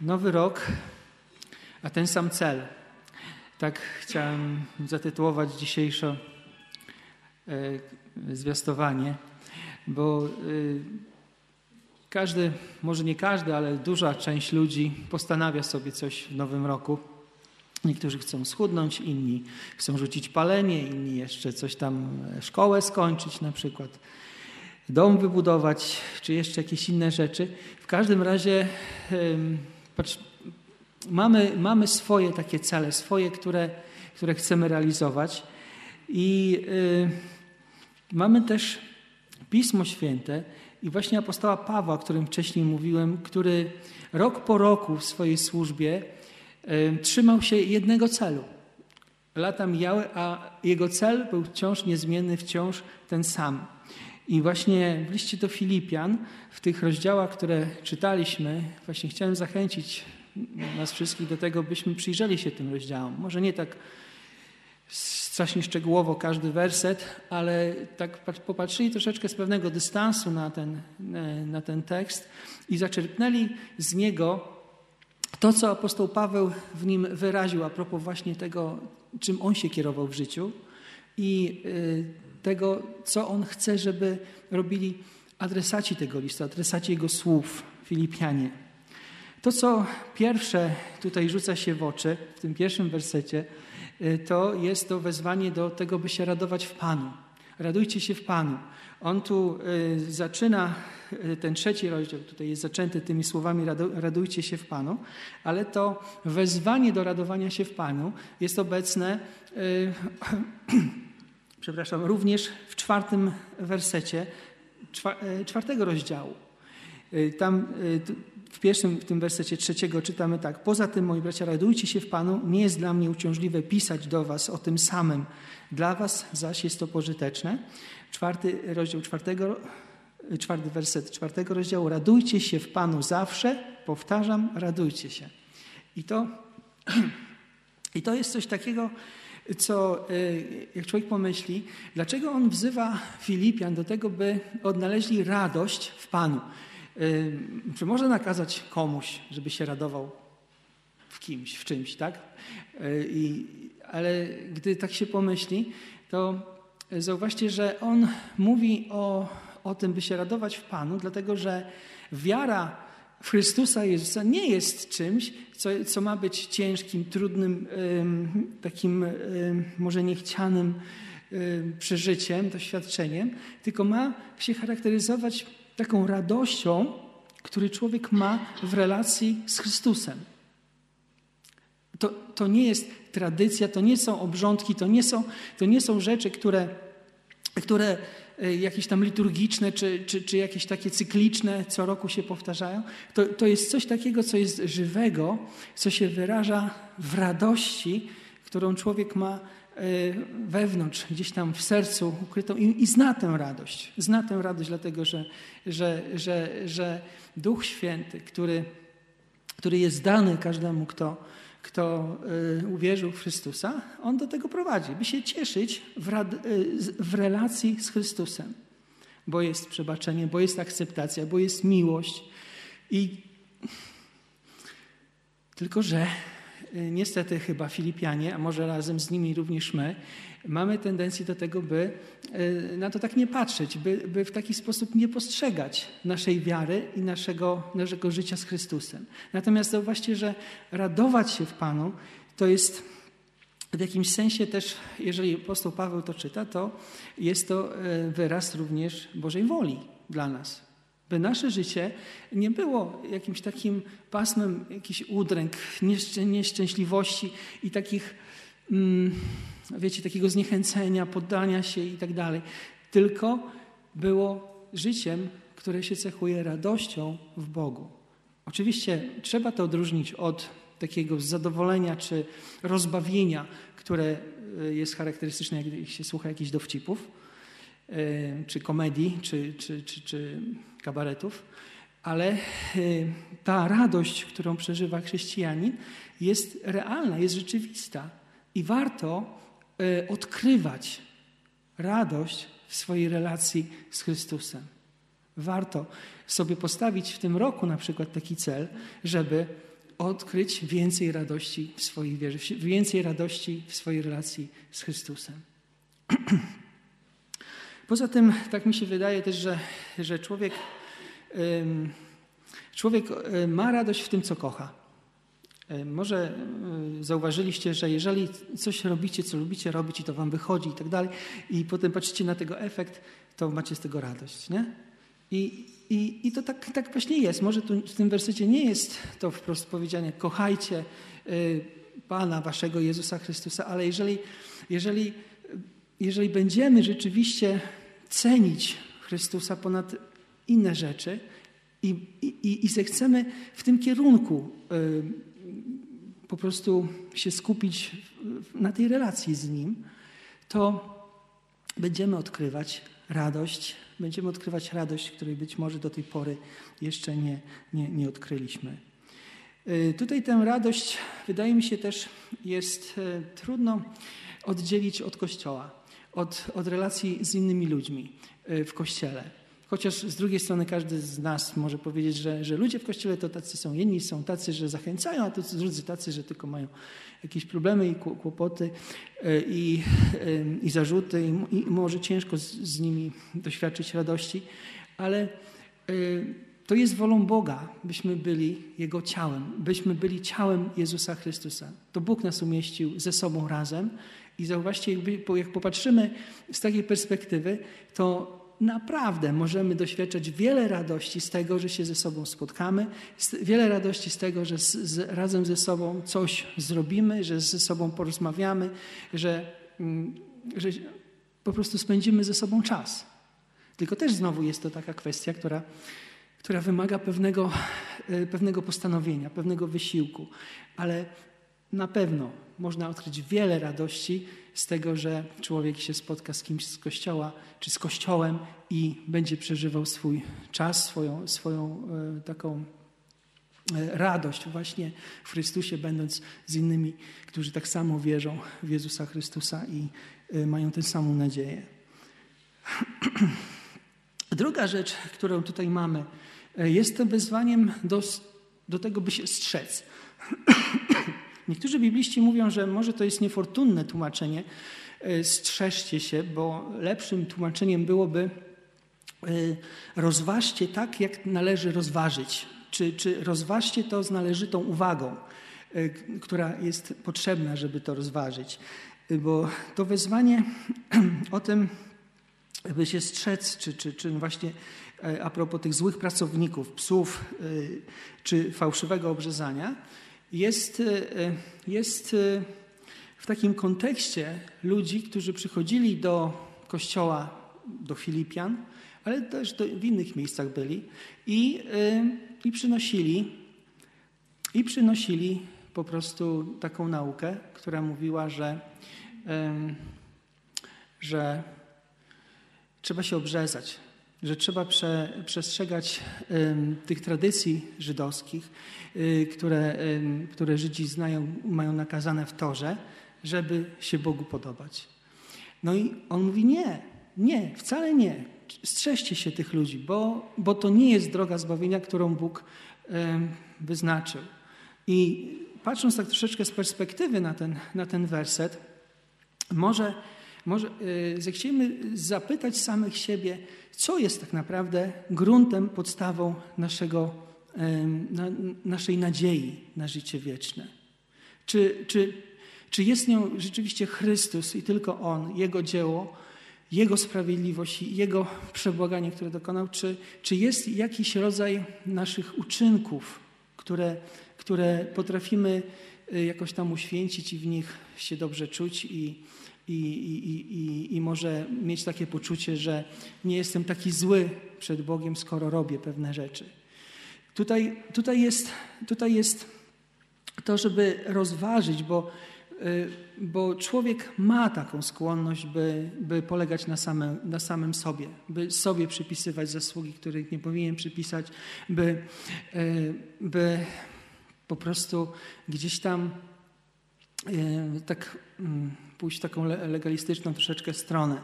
Nowy rok, a ten sam cel. Tak chciałem zatytułować dzisiejsze e, zwiastowanie, bo e, każdy, może nie każdy, ale duża część ludzi postanawia sobie coś w nowym roku. Niektórzy chcą schudnąć, inni chcą rzucić palenie, inni jeszcze coś tam, e, szkołę skończyć na przykład, dom wybudować, czy jeszcze jakieś inne rzeczy. W każdym razie patrz, mamy, mamy swoje takie cele, swoje, które, które chcemy realizować. I y, mamy też Pismo Święte i właśnie apostoła Pawła, o którym wcześniej mówiłem, który rok po roku w swojej służbie y, trzymał się jednego celu. Lata mijały, a jego cel był wciąż niezmienny, wciąż ten sam. I właśnie w liście do Filipian, w tych rozdziałach, które czytaliśmy, właśnie chciałem zachęcić nas wszystkich do tego, byśmy przyjrzeli się tym rozdziałom. Może nie tak strasznie szczegółowo każdy werset, ale tak popatrzyli troszeczkę z pewnego dystansu na ten, na ten tekst i zaczerpnęli z niego to, co apostoł Paweł w nim wyraził a propos właśnie tego, czym on się kierował w życiu i y, tego, co on chce, żeby robili adresaci tego listu, adresaci jego słów, Filipianie. To, co pierwsze tutaj rzuca się w oczy, w tym pierwszym wersecie, y, to jest to wezwanie do tego, by się radować w Panu. Radujcie się w Panu. On tu y, zaczyna y, ten trzeci rozdział, tutaj jest zaczęty tymi słowami radujcie się w Panu, ale to wezwanie do radowania się w Panu jest obecne, przepraszam, również w czwartym wersecie czwartego rozdziału. Tam w pierwszym, w tym wersecie trzeciego czytamy tak. Poza tym, moi bracia, radujcie się w Panu. Nie jest dla mnie uciążliwe pisać do was o tym samym. Dla was zaś jest to pożyteczne. Czwarty rozdział czwartego, czwarty werset czwartego rozdziału. Radujcie się w Panu zawsze. Powtarzam, radujcie się. I to, i to jest coś takiego, co y, jak człowiek pomyśli, dlaczego on wzywa Filipian do tego, by odnaleźli radość w Panu. Czy można nakazać komuś, żeby się radował w kimś, w czymś, tak? Y, I, ale gdy tak się pomyśli, to zauważcie, że on mówi o, o tym, by się radować w Panu, dlatego że wiara Chrystusa Jezusa nie jest czymś, co, co ma być ciężkim, trudnym, takim może niechcianym przeżyciem, doświadczeniem, tylko ma się charakteryzować taką radością, który człowiek ma w relacji z Chrystusem. To, to nie jest tradycja, to nie są obrządki, to nie są, to nie są rzeczy, które, które jakieś tam liturgiczne, czy, czy, czy jakieś takie cykliczne, co roku się powtarzają. To, to jest coś takiego, co jest żywego, co się wyraża w radości, którą człowiek ma Y, wewnątrz, gdzieś tam w sercu ukrytą i, i zna tę radość. Zna tę radość, dlatego że, że, że, że Duch Święty, który, który jest dany każdemu, kto, kto y, uwierzył w Chrystusa, on do tego prowadzi, by się cieszyć w, rad, y, w relacji z Chrystusem. Bo jest przebaczenie, bo jest akceptacja, bo jest miłość. I tylko, że niestety chyba Filipianie, a może razem z nimi również my, mamy tendencję do tego, by y, na to tak nie patrzeć, by, by w taki sposób nie postrzegać naszej wiary i naszego, naszego życia z Chrystusem. Natomiast zauważcie, że radować się w Panu to jest w jakimś sensie też, jeżeli apostoł Paweł to czyta, to jest to y, wyraz również Bożej woli dla nas. By nasze życie nie było jakimś takim pasmem jakichś udręk, nieszczęśliwości i takich, mm, wiecie, takiego zniechęcenia, poddania się i tak dalej, tylko było życiem, które się cechuje radością w Bogu. Oczywiście trzeba to odróżnić od takiego zadowolenia czy rozbawienia, które y, jest charakterystyczne, jak się słucha jakichś dowcipów czy komedii, czy, czy, czy, czy kabaretów, ale e, ta radość, którą przeżywa chrześcijanin, jest realna, jest rzeczywista i warto e, odkrywać radość w swojej relacji z Chrystusem. Warto sobie postawić w tym roku na przykład taki cel, żeby odkryć więcej radości w swojej wierze, więcej radości w swojej relacji z Chrystusem. Poza tym, tak mi się wydaje też, że, że człowiek, człowiek ma radość w tym, co kocha. Może zauważyliście, że jeżeli coś robicie, co lubicie robić i to wam wychodzi i tak dalej, i potem patrzycie na tego efekt, to macie z tego radość, nie? I, i, i to tak, tak właśnie jest. Może tu w tym wersecie nie jest to wprost powiedziane, kochajcie Pana waszego Jezusa Chrystusa, ale jeżeli, jeżeli, jeżeli będziemy rzeczywiście cenić Chrystusa ponad inne rzeczy i, i, i zechcemy w tym kierunku y, po prostu się skupić na tej relacji z Nim, to będziemy odkrywać radość, będziemy odkrywać radość, której być może do tej pory jeszcze nie, nie, nie odkryliśmy. Y, tutaj tę radość, wydaje mi się, też jest y, trudno oddzielić od Kościoła, od, od relacji z innymi ludźmi y, w Kościele. Chociaż z drugiej strony każdy z nas może powiedzieć, że, że ludzie w Kościele to tacy są jedni, są tacy, że zachęcają, a to drudzy tacy, że tylko mają jakieś problemy i kłopoty e, i, e, i zarzuty i, i może ciężko z, z, nimi doświadczyć radości, ale e, to jest wolą Boga, byśmy byli Jego ciałem, byśmy byli ciałem Jezusa Chrystusa. To Bóg nas umieścił ze sobą razem i zauważcie, jak popatrzymy z takiej perspektywy, to naprawdę możemy doświadczać wiele radości z tego, że się ze sobą spotkamy, wiele radości z tego, że z, z, razem ze sobą coś zrobimy, że ze sobą porozmawiamy, że, mm, że po prostu spędzimy ze sobą czas. Tylko też znowu jest to taka kwestia, która, która wymaga pewnego, e, pewnego postanowienia, pewnego wysiłku, ale na pewno można odkryć wiele radości z tego, że człowiek się spotka z kimś z kościoła czy z kościołem i będzie przeżywał swój czas, swoją, swoją e, taką e, radość właśnie w Chrystusie, będąc z innymi, którzy tak samo wierzą w Jezusa Chrystusa i e, mają tę samą nadzieję. Druga rzecz, którą tutaj mamy, jest tym wezwaniem do, do tego, by się strzec. Niektórzy bibliści mówią, że może to jest niefortunne tłumaczenie, e, strzeżcie się, bo lepszym tłumaczeniem byłoby e, rozważcie tak, jak należy rozważyć. Czy, czy rozważcie to z należytą uwagą, e, która jest potrzebna, żeby to rozważyć. Bo to wezwanie o tym, by się strzec, czy, czy, czy właśnie a propos tych złych pracowników, psów, czy fałszywego obrzezania, jest, e, jest e, w takim kontekście ludzi, którzy przychodzili do kościoła, do Filipian, ale też do, w innych miejscach byli i, e, i przynosili i przynosili po prostu taką naukę, która mówiła, że, że trzeba się obrzezać, że trzeba prze, przestrzegać tych tradycji żydowskich, y, które, które Żydzi znają, mają nakazane w Torze, żeby się Bogu podobać. No i on mówi nie, nie, wcale nie. Strzeżcie się tych ludzi, bo, bo to nie jest droga zbawienia, którą Bóg wyznaczył. I patrząc tak troszeczkę z perspektywy na ten, na ten werset, może, może yy, zechciejmy zapytać samych siebie, co jest tak naprawdę gruntem, podstawą naszego, na, naszej nadziei na życie wieczne. Czy, czy, czy jest nią rzeczywiście Chrystus i tylko On, Jego dzieło, Jego sprawiedliwość i Jego przebłaganie, które dokonał, czy, czy jest jakiś rodzaj naszych uczynków, które, które potrafimy y, jakoś tam uświęcić i w nich się dobrze czuć i, i, i, i, i może mieć takie poczucie, że nie jestem taki zły przed Bogiem, skoro robię pewne rzeczy. Tutaj, tutaj, jest, tutaj jest to, żeby rozważyć, bo, y, bo człowiek ma taką skłonność, by, by polegać na, same, na samym sobie, by sobie przypisywać zasługi, których nie powinien przypisać, by, y, by po prostu gdzieś tam y, tak mm, pójść taką legalistyczną troszeczkę stronę.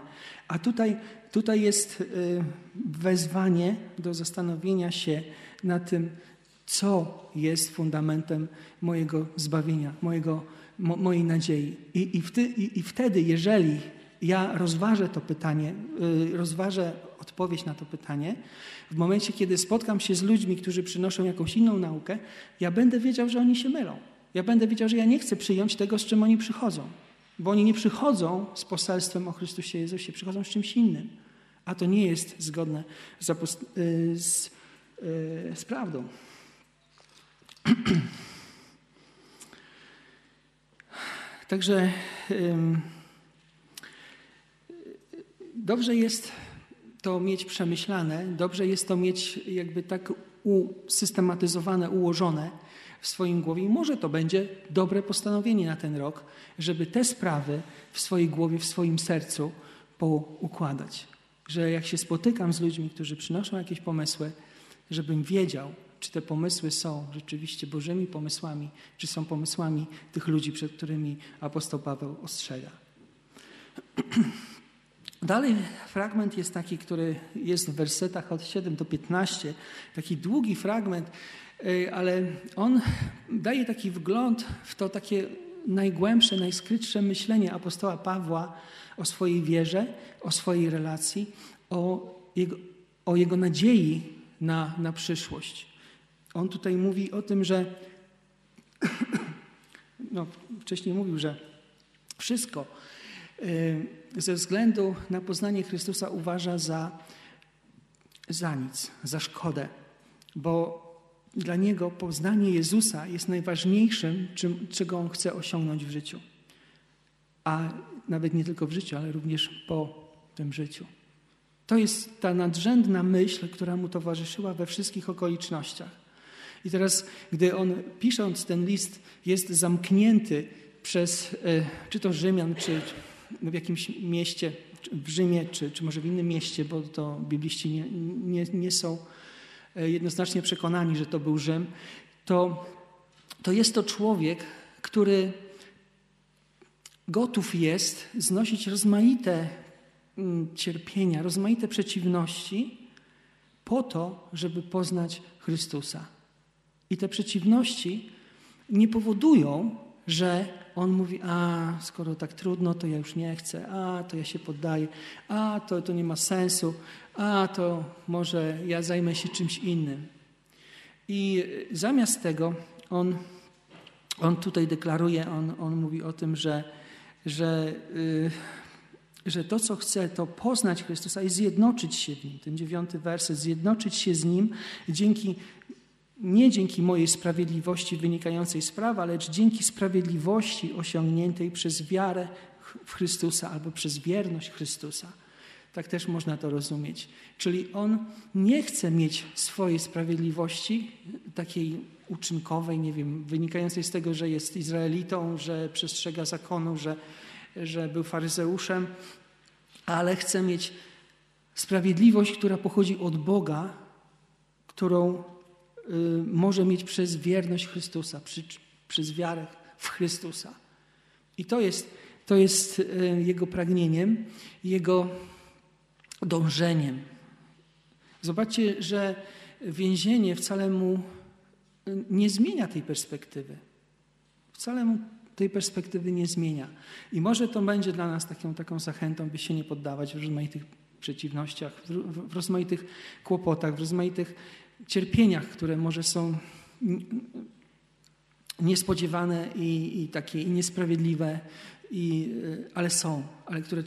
A tutaj, tutaj jest y, wezwanie do zastanowienia się na tym, co jest fundamentem mojego zbawienia, mojego, mo, mojej nadziei. I, i, wty, i, I wtedy, jeżeli ja rozważę to pytanie, y, rozważę odpowiedź na to pytanie, w momencie, kiedy spotkam się z ludźmi, którzy przynoszą jakąś inną naukę, ja będę wiedział, że oni się mylą. Ja będę wiedział, że ja nie chcę przyjąć tego, z czym oni przychodzą. Bo oni nie przychodzą z poselstwem o Chrystusie Jezusie, przychodzą z czymś innym. A to nie jest zgodne z, y, z, y, z prawdą. Także dobrze jest to mieć przemyślane, dobrze jest to mieć jakby tak usystematyzowane, ułożone w swoim głowie i może to będzie dobre postanowienie na ten rok, żeby te sprawy w swojej głowie, w swoim sercu poukładać. Że jak się spotykam z ludźmi, którzy przynoszą jakieś pomysły, żebym wiedział, czy te pomysły są rzeczywiście Bożymi pomysłami, czy są pomysłami tych ludzi, przed którymi apostoł Paweł ostrzega. Dalej fragment jest taki, który jest w wersetach od 7 do 15, taki długi fragment, ale on daje taki wgląd w to takie najgłębsze, najskrytsze myślenie apostoła Pawła o swojej wierze, o swojej relacji, o jego, o jego nadziei na, na przyszłość. On tutaj mówi o tym, że no, wcześniej mówił, że wszystko y, ze względu na poznanie Chrystusa uważa za, za nic, za szkodę, bo dla niego poznanie Jezusa jest najważniejszym, czym, czego on chce osiągnąć w życiu. A nawet nie tylko w życiu, ale również po tym życiu. To jest ta nadrzędna myśl, która mu towarzyszyła we wszystkich okolicznościach. I teraz, gdy on pisząc ten list jest zamknięty przez e, czy to Rzymian, czy w jakimś mieście, w Rzymie, czy, czy może w innym mieście, bo to bibliści nie, nie, nie są jednoznacznie przekonani, że to był Rzym, to, to jest to człowiek, który gotów jest znosić rozmaite mm, cierpienia, rozmaite przeciwności po to, żeby poznać Chrystusa. I te przeciwności nie powodują, że on mówi, a skoro tak trudno, to ja już nie chcę, a to ja się poddaję, a to, to nie ma sensu, a to może ja zajmę się czymś innym. I zamiast tego on, on tutaj deklaruje, on, on mówi o tym, że, że, yy, że to, co chce, to poznać Chrystusa i zjednoczyć się w Nim. Ten dziewiąty werset, zjednoczyć się z Nim dzięki nie dzięki mojej sprawiedliwości wynikającej z prawa, lecz dzięki sprawiedliwości osiągniętej przez wiarę w Chrystusa albo przez wierność Chrystusa. Tak też można to rozumieć. Czyli on nie chce mieć swojej sprawiedliwości, takiej uczynkowej, nie wiem, wynikającej z tego, że jest Izraelitą, że przestrzega zakonu, że, że był faryzeuszem, ale chce mieć sprawiedliwość, która pochodzi od Boga, którą może mieć przez wierność Chrystusa, przy, przez wiarę w Chrystusa. I to jest, to jest y, Jego pragnieniem, Jego dążeniem. Zobaczcie, że więzienie wcale mu y, nie zmienia tej perspektywy. Wcale mu tej perspektywy nie zmienia. I może to będzie dla nas taką, taką zachętą, by się nie poddawać w rozmaitych przeciwnościach, w, w rozmaitych kłopotach, w rozmaitych cierpieniach, które może są niespodziewane i, i takie i niesprawiedliwe, i, e, ale są, ale które,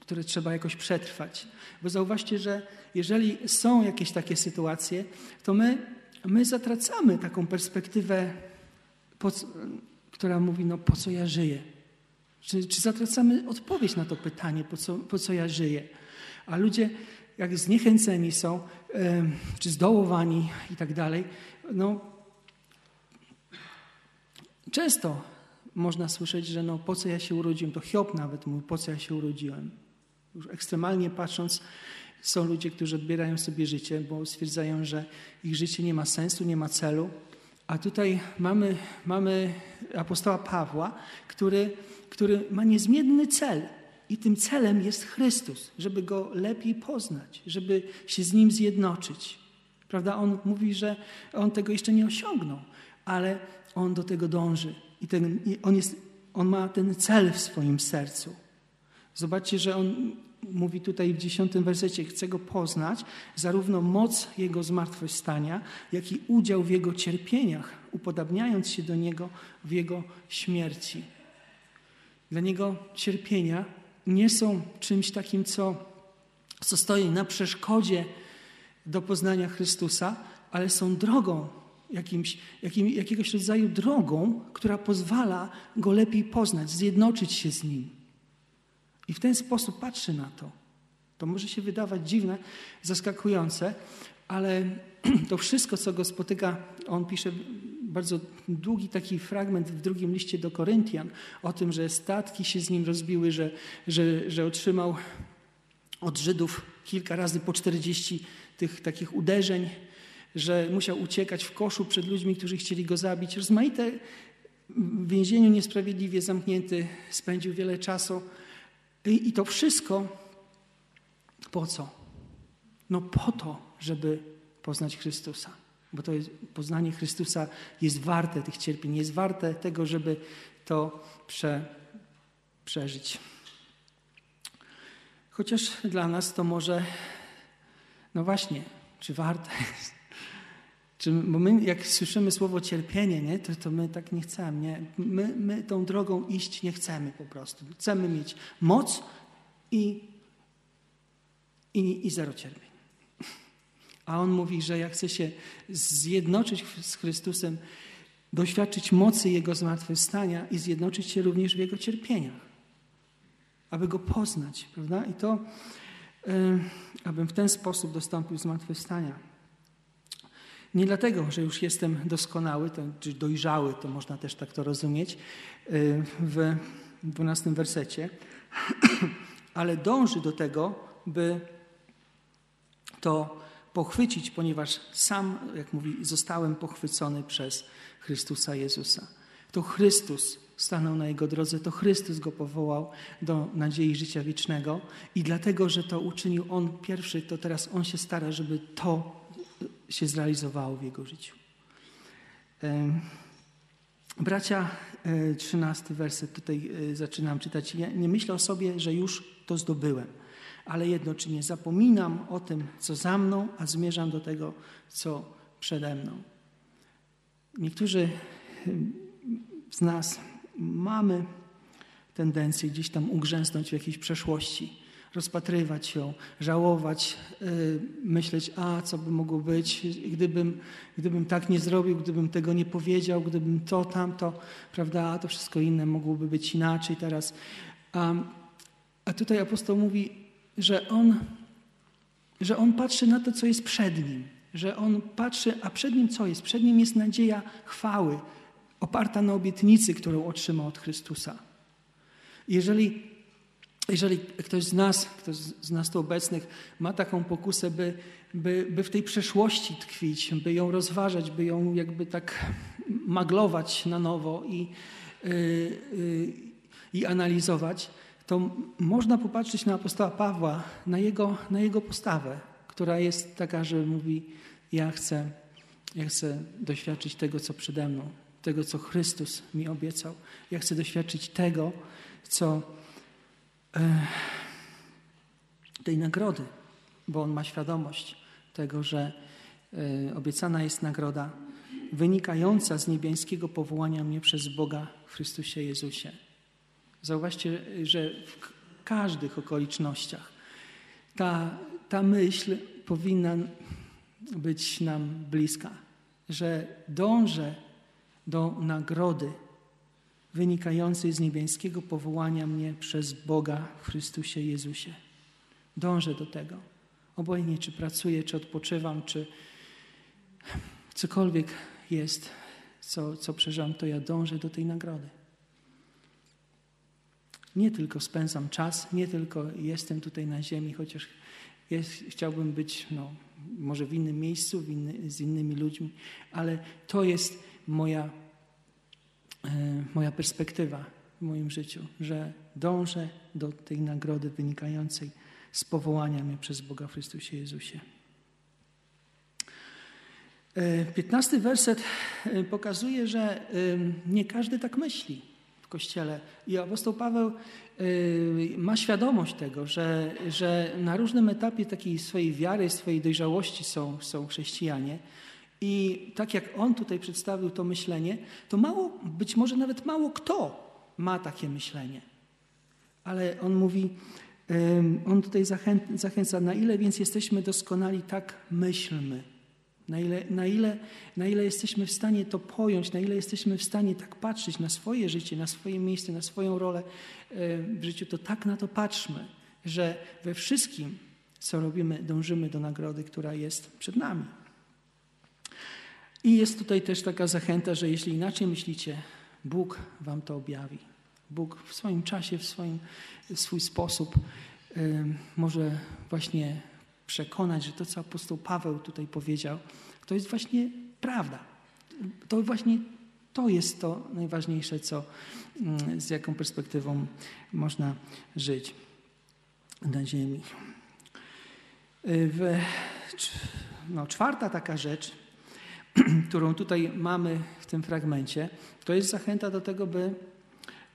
które trzeba jakoś przetrwać. Bo zauważcie, że jeżeli są jakieś takie sytuacje, to my, my zatracamy taką perspektywę, po, która mówi, no po co ja żyję? Czy, czy zatracamy odpowiedź na to pytanie, po co, po co ja żyję? A ludzie jak zniechęceni są, czy zdołowani i tak dalej, no często można słyszeć, że no po co ja się urodziłem, to Hiob nawet mówi, po co ja się urodziłem. Już ekstremalnie patrząc, są ludzie, którzy odbierają sobie życie, bo stwierdzają, że ich życie nie ma sensu, nie ma celu. A tutaj mamy, mamy apostoła Pawła, który, który ma niezmienny cel – i tym celem jest Chrystus, żeby go lepiej poznać, żeby się z nim zjednoczyć. Prawda? On mówi, że on tego jeszcze nie osiągnął, ale on do tego dąży. I ten, on, jest, on ma ten cel w swoim sercu. Zobaczcie, że on mówi tutaj w dziesiątym wersecie, chce go poznać, zarówno moc jego zmartwychwstania, jak i udział w jego cierpieniach, upodabniając się do niego w jego śmierci. Dla niego cierpienia nie są czymś takim, co, co stoi na przeszkodzie do poznania Chrystusa, ale są drogą, jakimś, jakim, jakiegoś rodzaju drogą, która pozwala go lepiej poznać, zjednoczyć się z nim. I w ten sposób patrzy na to. To może się wydawać dziwne, zaskakujące, ale to wszystko, co go spotyka, on pisze bardzo długi taki fragment w drugim liście do Koryntian o tym, że statki się z nim rozbiły, że, że, że otrzymał od Żydów kilka razy po 40 tych takich uderzeń, że musiał uciekać w koszu przed ludźmi, którzy chcieli go zabić. Rozmaite w więzieniu niesprawiedliwie zamknięty, spędził wiele czasu. I, I to wszystko po co? No po to, żeby poznać Chrystusa. Bo to jest, poznanie Chrystusa jest warte tych cierpień, jest warte tego, żeby to prze, przeżyć. Chociaż dla nas to może, no właśnie, czy warte jest? Czy, bo my, jak słyszymy słowo cierpienie, nie, to, to my tak nie chcemy. Nie? My, my tą drogą iść nie chcemy po prostu. Chcemy mieć moc i, i, i zero cierpień. A on mówi, że jak chce się zjednoczyć z Chrystusem, doświadczyć mocy Jego zmartwychwstania i zjednoczyć się również w Jego cierpieniach, aby Go poznać, prawda? I to, yy, abym w ten sposób dostąpił zmartwychwstania. Nie dlatego, że już jestem doskonały, to, czy dojrzały, to można też tak to rozumieć y, w dwunastym wersecie, ale dąży do tego, by to pochwycić, ponieważ sam, jak mówi, zostałem pochwycony przez Chrystusa Jezusa. To Chrystus stanął na jego drodze, to Chrystus go powołał do nadziei życia wiecznego i dlatego, że to uczynił On pierwszy, to teraz On się stara, żeby to się zrealizowało w jego życiu. Bracia, e, trzynasty werset, tutaj e, zaczynam czytać. Ja nie myślę o sobie, że już to zdobyłem, ale jedno, czy nie zapominam o tym, co za mną, a zmierzam do tego, co przede mną. Niektórzy z nas mamy tendencję gdzieś tam ugrzęznąć w jakiejś przeszłości rozpatrywać ją, żałować, y, myśleć, a co by mogło być, gdybym, gdybym tak nie zrobił, gdybym tego nie powiedział, gdybym to, tamto, prawda, a to wszystko inne mogłoby być inaczej teraz. A tutaj apostoł mówi, że on, że on patrzy na to, co jest przed nim, że on patrzy, a przed nim co jest? Przed nim jest nadzieja chwały, oparta na obietnicy, którą otrzymał od Chrystusa. Jeżeli jeżeli ktoś z nas, ktoś z nas tu obecnych ma taką pokusę, by, by, by w tej przeszłości tkwić, by ją rozważać, by ją jakby tak maglować na nowo i, yy, yy, i analizować, to można popatrzeć na apostoła Pawła, na jego, na jego postawę, która jest taka, że mówi: Ja chcę, ja chcę doświadczyć tego, co przede mną, tego, co Chrystus mi obiecał. Ja chcę doświadczyć tego, co tej nagrody, bo on ma świadomość tego, że e, obiecana jest nagroda wynikająca z niebiańskiego powołania mnie przez Boga w Chrystusie Jezusie. Zauważcie, że w każdych okolicznościach ta, ta myśl powinna być nam bliska, że dążę do nagrody wynikającej z niebiańskiego powołania mnie przez Boga w Chrystusie Jezusie. Dążę do tego. Obojętnie, czy pracuję, czy odpoczywam, czy cokolwiek jest, co, co przeżywam, to ja dążę do tej nagrody. Nie tylko spędzam czas, nie tylko jestem tutaj na ziemi, chociaż jest, chciałbym być no, może w innym miejscu, w inny, z innymi ludźmi, ale to jest moja E, moja perspektywa w moim życiu, że dążę do tej nagrody wynikającej z powołania mnie przez Boga w Chrystusie Jezusie. Piętnasty werset pokazuje, że nie każdy tak myśli Kościele. I apostoł Paweł ma świadomość tego, że, że na różnym etapie takiej swojej wiary, swojej dojrzałości są, są chrześcijanie. I tak jak on tutaj przedstawił to myślenie, to mało, być może nawet mało kto ma takie myślenie. Ale on mówi, on tutaj zachęca, na ile więc jesteśmy doskonali, tak myślmy. Na ile, na, ile, na ile jesteśmy w stanie to pojąć, na ile jesteśmy w stanie tak patrzeć na swoje życie, na swoje miejsce, na swoją rolę w życiu, to tak na to patrzmy, że we wszystkim, co robimy, dążymy do nagrody, która jest przed nami. I jest tutaj też taka zachęta, że jeśli inaczej myślicie, Bóg wam to objawi. Bóg w swoim czasie, w swoim, w swój sposób może właśnie przekonać, że to, co apostoł Paweł tutaj powiedział, to jest właśnie prawda. To właśnie to jest to najważniejsze, co, mm, z jaką perspektywą można żyć na ziemi. W, no, czwarta taka rzecz, którą tutaj mamy w tym fragmencie, to jest zachęta do tego, by,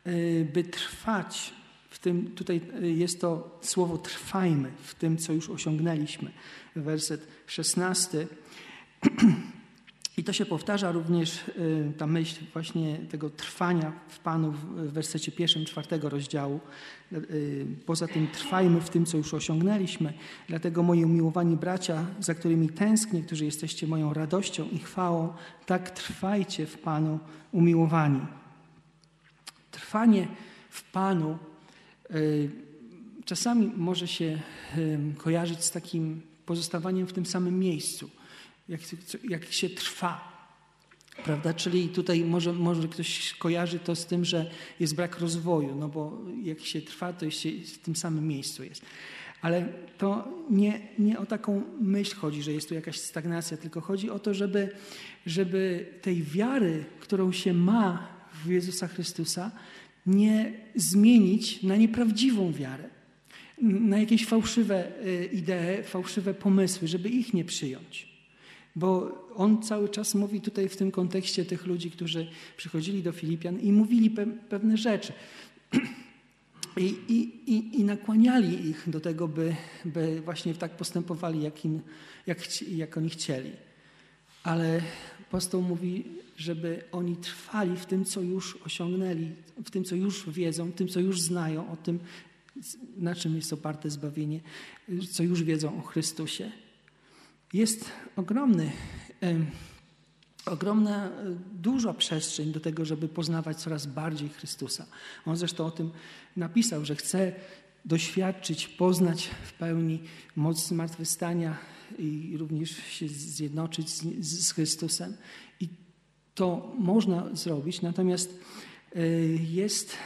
y, by trwać w tym, tutaj y, jest to słowo trwajmy w tym, co już osiągnęliśmy. Werset 16. I to się powtarza również, y, ta myśl właśnie tego trwania w Panu w wersecie pierwszym, czwartego rozdziału. Y, poza tym trwajmy w tym, co już osiągnęliśmy. Dlatego moi umiłowani bracia, za którymi tęsknię, którzy jesteście moją radością i chwałą, tak trwajcie w Panu umiłowani. Trwanie w Panu czasami może się kojarzyć z takim pozostawaniem w tym samym miejscu jak, jak się trwa. Prawda? Czyli tutaj może, może ktoś kojarzy to z tym, że jest brak rozwoju, no bo jak się trwa, to się w tym samym miejscu jest. Ale to nie, nie o taką myśl chodzi, że jest tu jakaś stagnacja, tylko chodzi o to, żeby, żeby tej wiary, którą się ma w Jezusa Chrystusa, nie zmienić na nieprawdziwą wiarę, na jakieś fałszywe y, idee, fałszywe pomysły, żeby ich nie przyjąć. Bo on cały czas mówi tutaj w tym kontekście tych ludzi, którzy przychodzili do Filipian i mówili pe pewne rzeczy. I, i, i, I, nakłaniali ich do tego, by, by właśnie tak postępowali, jak, im, jak, jak oni chcieli. Ale apostoł mówi, żeby oni trwali w tym, co już osiągnęli, w tym, co już wiedzą, tym, co już znają, o tym, na czym jest oparte zbawienie, co już wiedzą o Chrystusie. Jest ogromny, ogromna, e, duża przestrzeń do tego, żeby poznawać coraz bardziej Chrystusa. On zresztą o tym napisał, że chce doświadczyć, poznać w pełni moc zmartwychwstania i również się zjednoczyć z, z Chrystusem. To można zrobić, natomiast e, jest,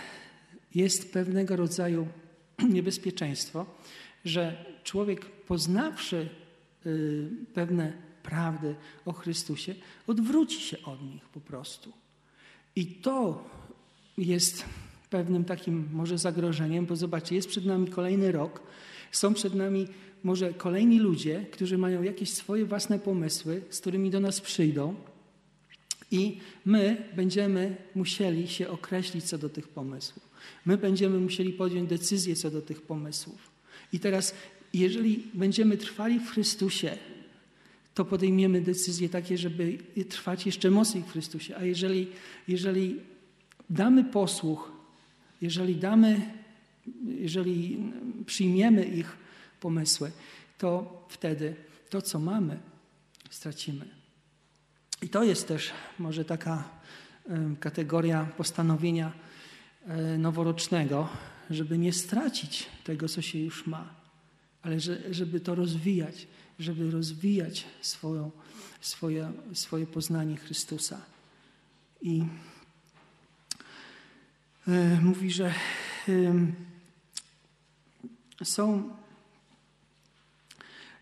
jest pewnego rodzaju niebezpieczeństwo, że człowiek poznawszy Y, pewne prawdy o Chrystusie, odwróci się od nich po prostu. I to jest pewnym takim może zagrożeniem, bo zobaczcie, jest przed nami kolejny rok, są przed nami może kolejni ludzie, którzy mają jakieś swoje własne pomysły, z którymi do nas przyjdą, i my będziemy musieli się określić co do tych pomysłów. My będziemy musieli podjąć decyzję co do tych pomysłów. I teraz jeżeli będziemy trwali w Chrystusie, to podejmiemy decyzje takie, żeby trwać jeszcze mocniej w Chrystusie. A jeżeli, jeżeli damy posłuch, jeżeli damy, jeżeli przyjmiemy ich pomysły, to wtedy to, co mamy, stracimy. I to jest też może taka kategoria postanowienia e, noworocznego, żeby nie stracić tego, co się już ma ale że, żeby to rozwijać, żeby rozwijać swoją, swoje, swoje poznanie Chrystusa. I e, mówi, że są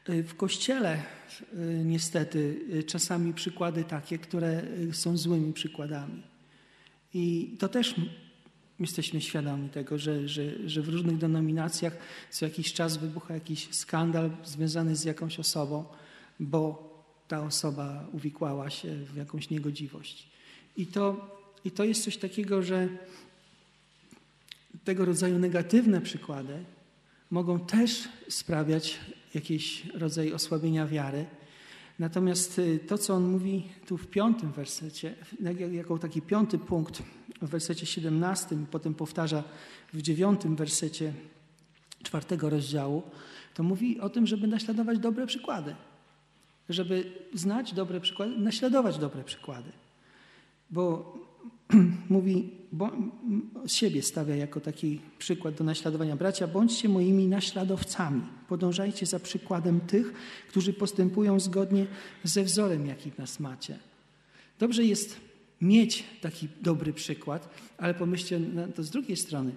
w kościele e, niestety e, czasami przykłady takie, które są złymi przykładami. I to też Jesteśmy świadomi tego, że, że, że w różnych denominacjach co jakiś czas wybucha jakiś skandal związany z jakąś osobą, bo ta osoba uwikłała się w jakąś niegodziwość. I to, i to jest coś takiego, że tego rodzaju negatywne przykłady mogą też sprawiać jakiś rodzaj osłabienia wiary. Natomiast y, to, co on mówi tu w piątym wersecie, jako taki piąty punkt w wersecie 17, potem powtarza w dziewiątym wersecie czwartego rozdziału, to mówi o tym, żeby naśladować dobre przykłady. Żeby znać dobre przykłady, naśladować dobre przykłady. Bo mówi, bo, siebie stawia jako taki przykład do naśladowania. Bracia, bądźcie moimi naśladowcami. Podążajcie za przykładem tych, którzy postępują zgodnie ze wzorem, jaki nas macie. Dobrze jest mieć taki dobry przykład, ale pomyślcie na to z drugiej strony,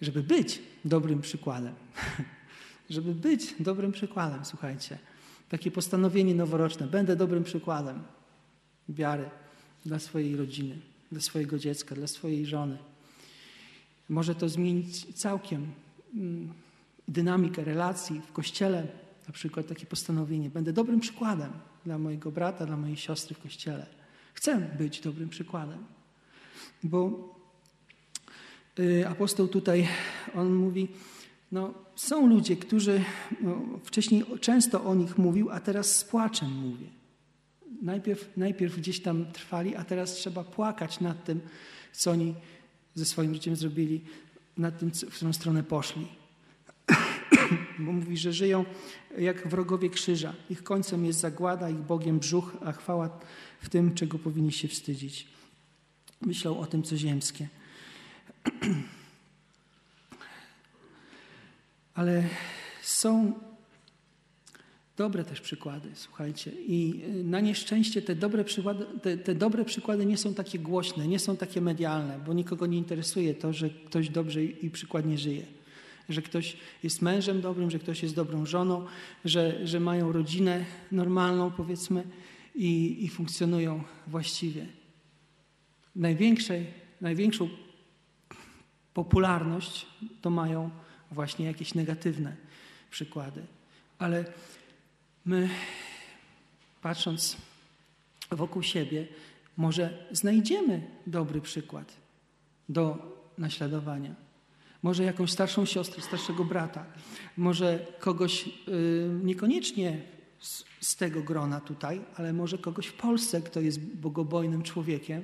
żeby być dobrym przykładem. żeby być dobrym przykładem, słuchajcie. Takie postanowienie noworoczne. Będę dobrym przykładem wiary dla swojej rodziny dla swojego dziecka, dla swojej żony. Może to zmienić całkiem mm, dynamikę relacji w kościele, na przykład takie postanowienie. Będę dobrym przykładem dla mojego brata, dla mojej siostry w kościele. Chcę być dobrym przykładem, bo y, apostoł tutaj, on mówi, no, są ludzie, którzy no, wcześniej często o nich mówił, a teraz z płaczem mówię. Najpierw, najpierw gdzieś tam trwali, a teraz trzeba płakać nad tym, co oni ze swoim życiem zrobili, nad tym, w którą stronę poszli. Bo mówi, że żyją jak wrogowie krzyża. Ich końcem jest zagłada, ich Bogiem brzuch, a chwała w tym, czego powinni się wstydzić. Myślał o tym, co ziemskie. Ale są dobre też przykłady, słuchajcie. I y, na nieszczęście te dobre, przykłady, te, te, dobre przykłady nie są takie głośne, nie są takie medialne, bo nikogo nie interesuje to, że ktoś dobrze i przykładnie żyje. Że ktoś jest mężem dobrym, że ktoś jest dobrą żoną, że, że mają rodzinę normalną, powiedzmy, i, i funkcjonują właściwie. Największej, największą popularność to mają właśnie jakieś negatywne przykłady. Ale my, patrząc wokół siebie, może znajdziemy dobry przykład do naśladowania. Może jakąś starszą siostrę, starszego brata, może kogoś yy, niekoniecznie z, z, tego grona tutaj, ale może kogoś w Polsce, kto jest bogobojnym człowiekiem,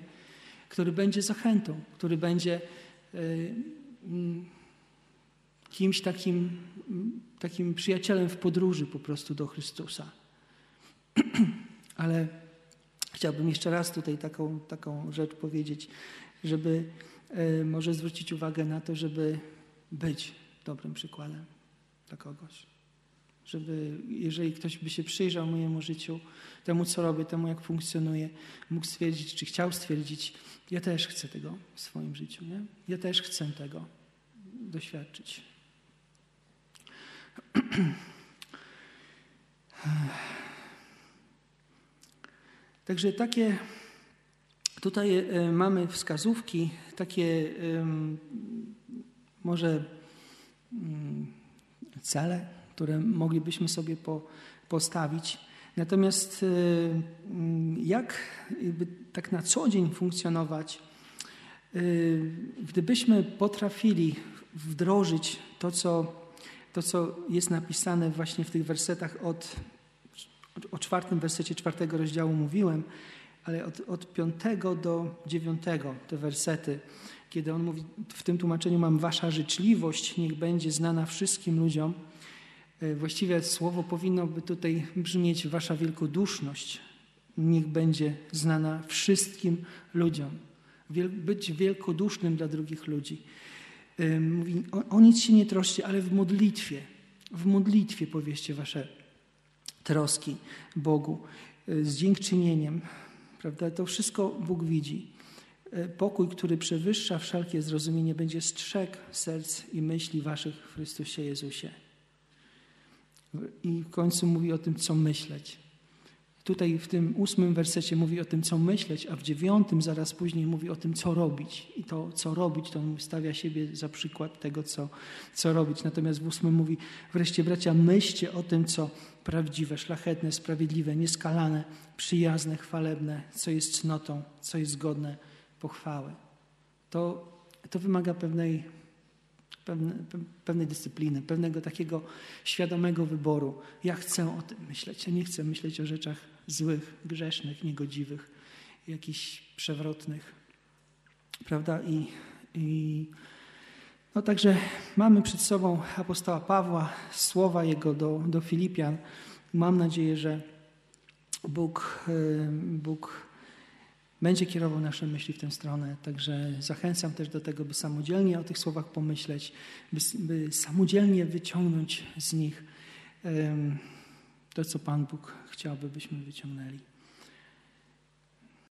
który będzie zachętą, który będzie yy, kimś takim, takim przyjacielem w podróży po prostu do Chrystusa. Ale chciałbym jeszcze raz tutaj taką, taką rzecz powiedzieć, żeby e, może zwrócić uwagę na to, żeby być dobrym przykładem dla kogoś. Żeby, jeżeli ktoś by się przyjrzał mojemu życiu, temu co robię, temu jak funkcjonuję, mógł stwierdzić, czy chciał stwierdzić, ja też chcę tego w swoim życiu, nie? Ja też chcę tego doświadczyć. Także takie tutaj e, mamy wskazówki, takie może mm, cele, które moglibyśmy sobie postawić. Natomiast e, mm, jak tak na co dzień funkcjonować, e, gdybyśmy potrafili wdrożyć to, co to, co jest napisane właśnie w tych wersetach od, o czwartym wersecie czwartego rozdziału mówiłem, ale od, od piątego do dziewiątego te wersety, kiedy on mówi, w tym tłumaczeniu mam wasza życzliwość, niech będzie znana wszystkim ludziom. E, właściwie słowo powinno by tutaj brzmieć wasza wielkoduszność, niech będzie znana wszystkim ludziom. Wiel, być wielkodusznym dla drugich ludzi. Mówi, o, o nic się nie troszcie, ale w modlitwie, w modlitwie powieście wasze troski Bogu y, z dziękczynieniem. Prawda? To wszystko Bóg widzi. Y, pokój, który przewyższa wszelkie zrozumienie, będzie strzeg serc i myśli waszych w Chrystusie Jezusie. I w końcu mówi o tym, co myśleć. Tutaj w tym ósmym wersecie mówi o tym, co myśleć, a w dziewiątym zaraz później mówi o tym, co robić. I to, co robić, to stawia siebie za przykład tego, co, co robić. Natomiast w ósmym mówi, wreszcie bracia, myślcie o tym, co prawdziwe, szlachetne, sprawiedliwe, nieskalane, przyjazne, chwalebne, co jest cnotą, co jest godne pochwały. To, to wymaga pewnej pewne, pewnej dyscypliny, pewnego takiego świadomego wyboru. Ja chcę o tym myśleć. Ja nie chcę myśleć o rzeczach złych, grzesznych, niegodziwych, jakichś przewrotnych. Prawda? I, i no także mamy przed sobą apostoła Pawła, słowa jego do, do Filipian. Mam nadzieję, że Bóg, Bóg będzie kierował nasze myśli w tę stronę. Także zachęcam też do tego, by samodzielnie o tych słowach pomyśleć, by, by samodzielnie wyciągnąć z nich to, co Pan Bóg chciałby, byśmy wyciągnęli.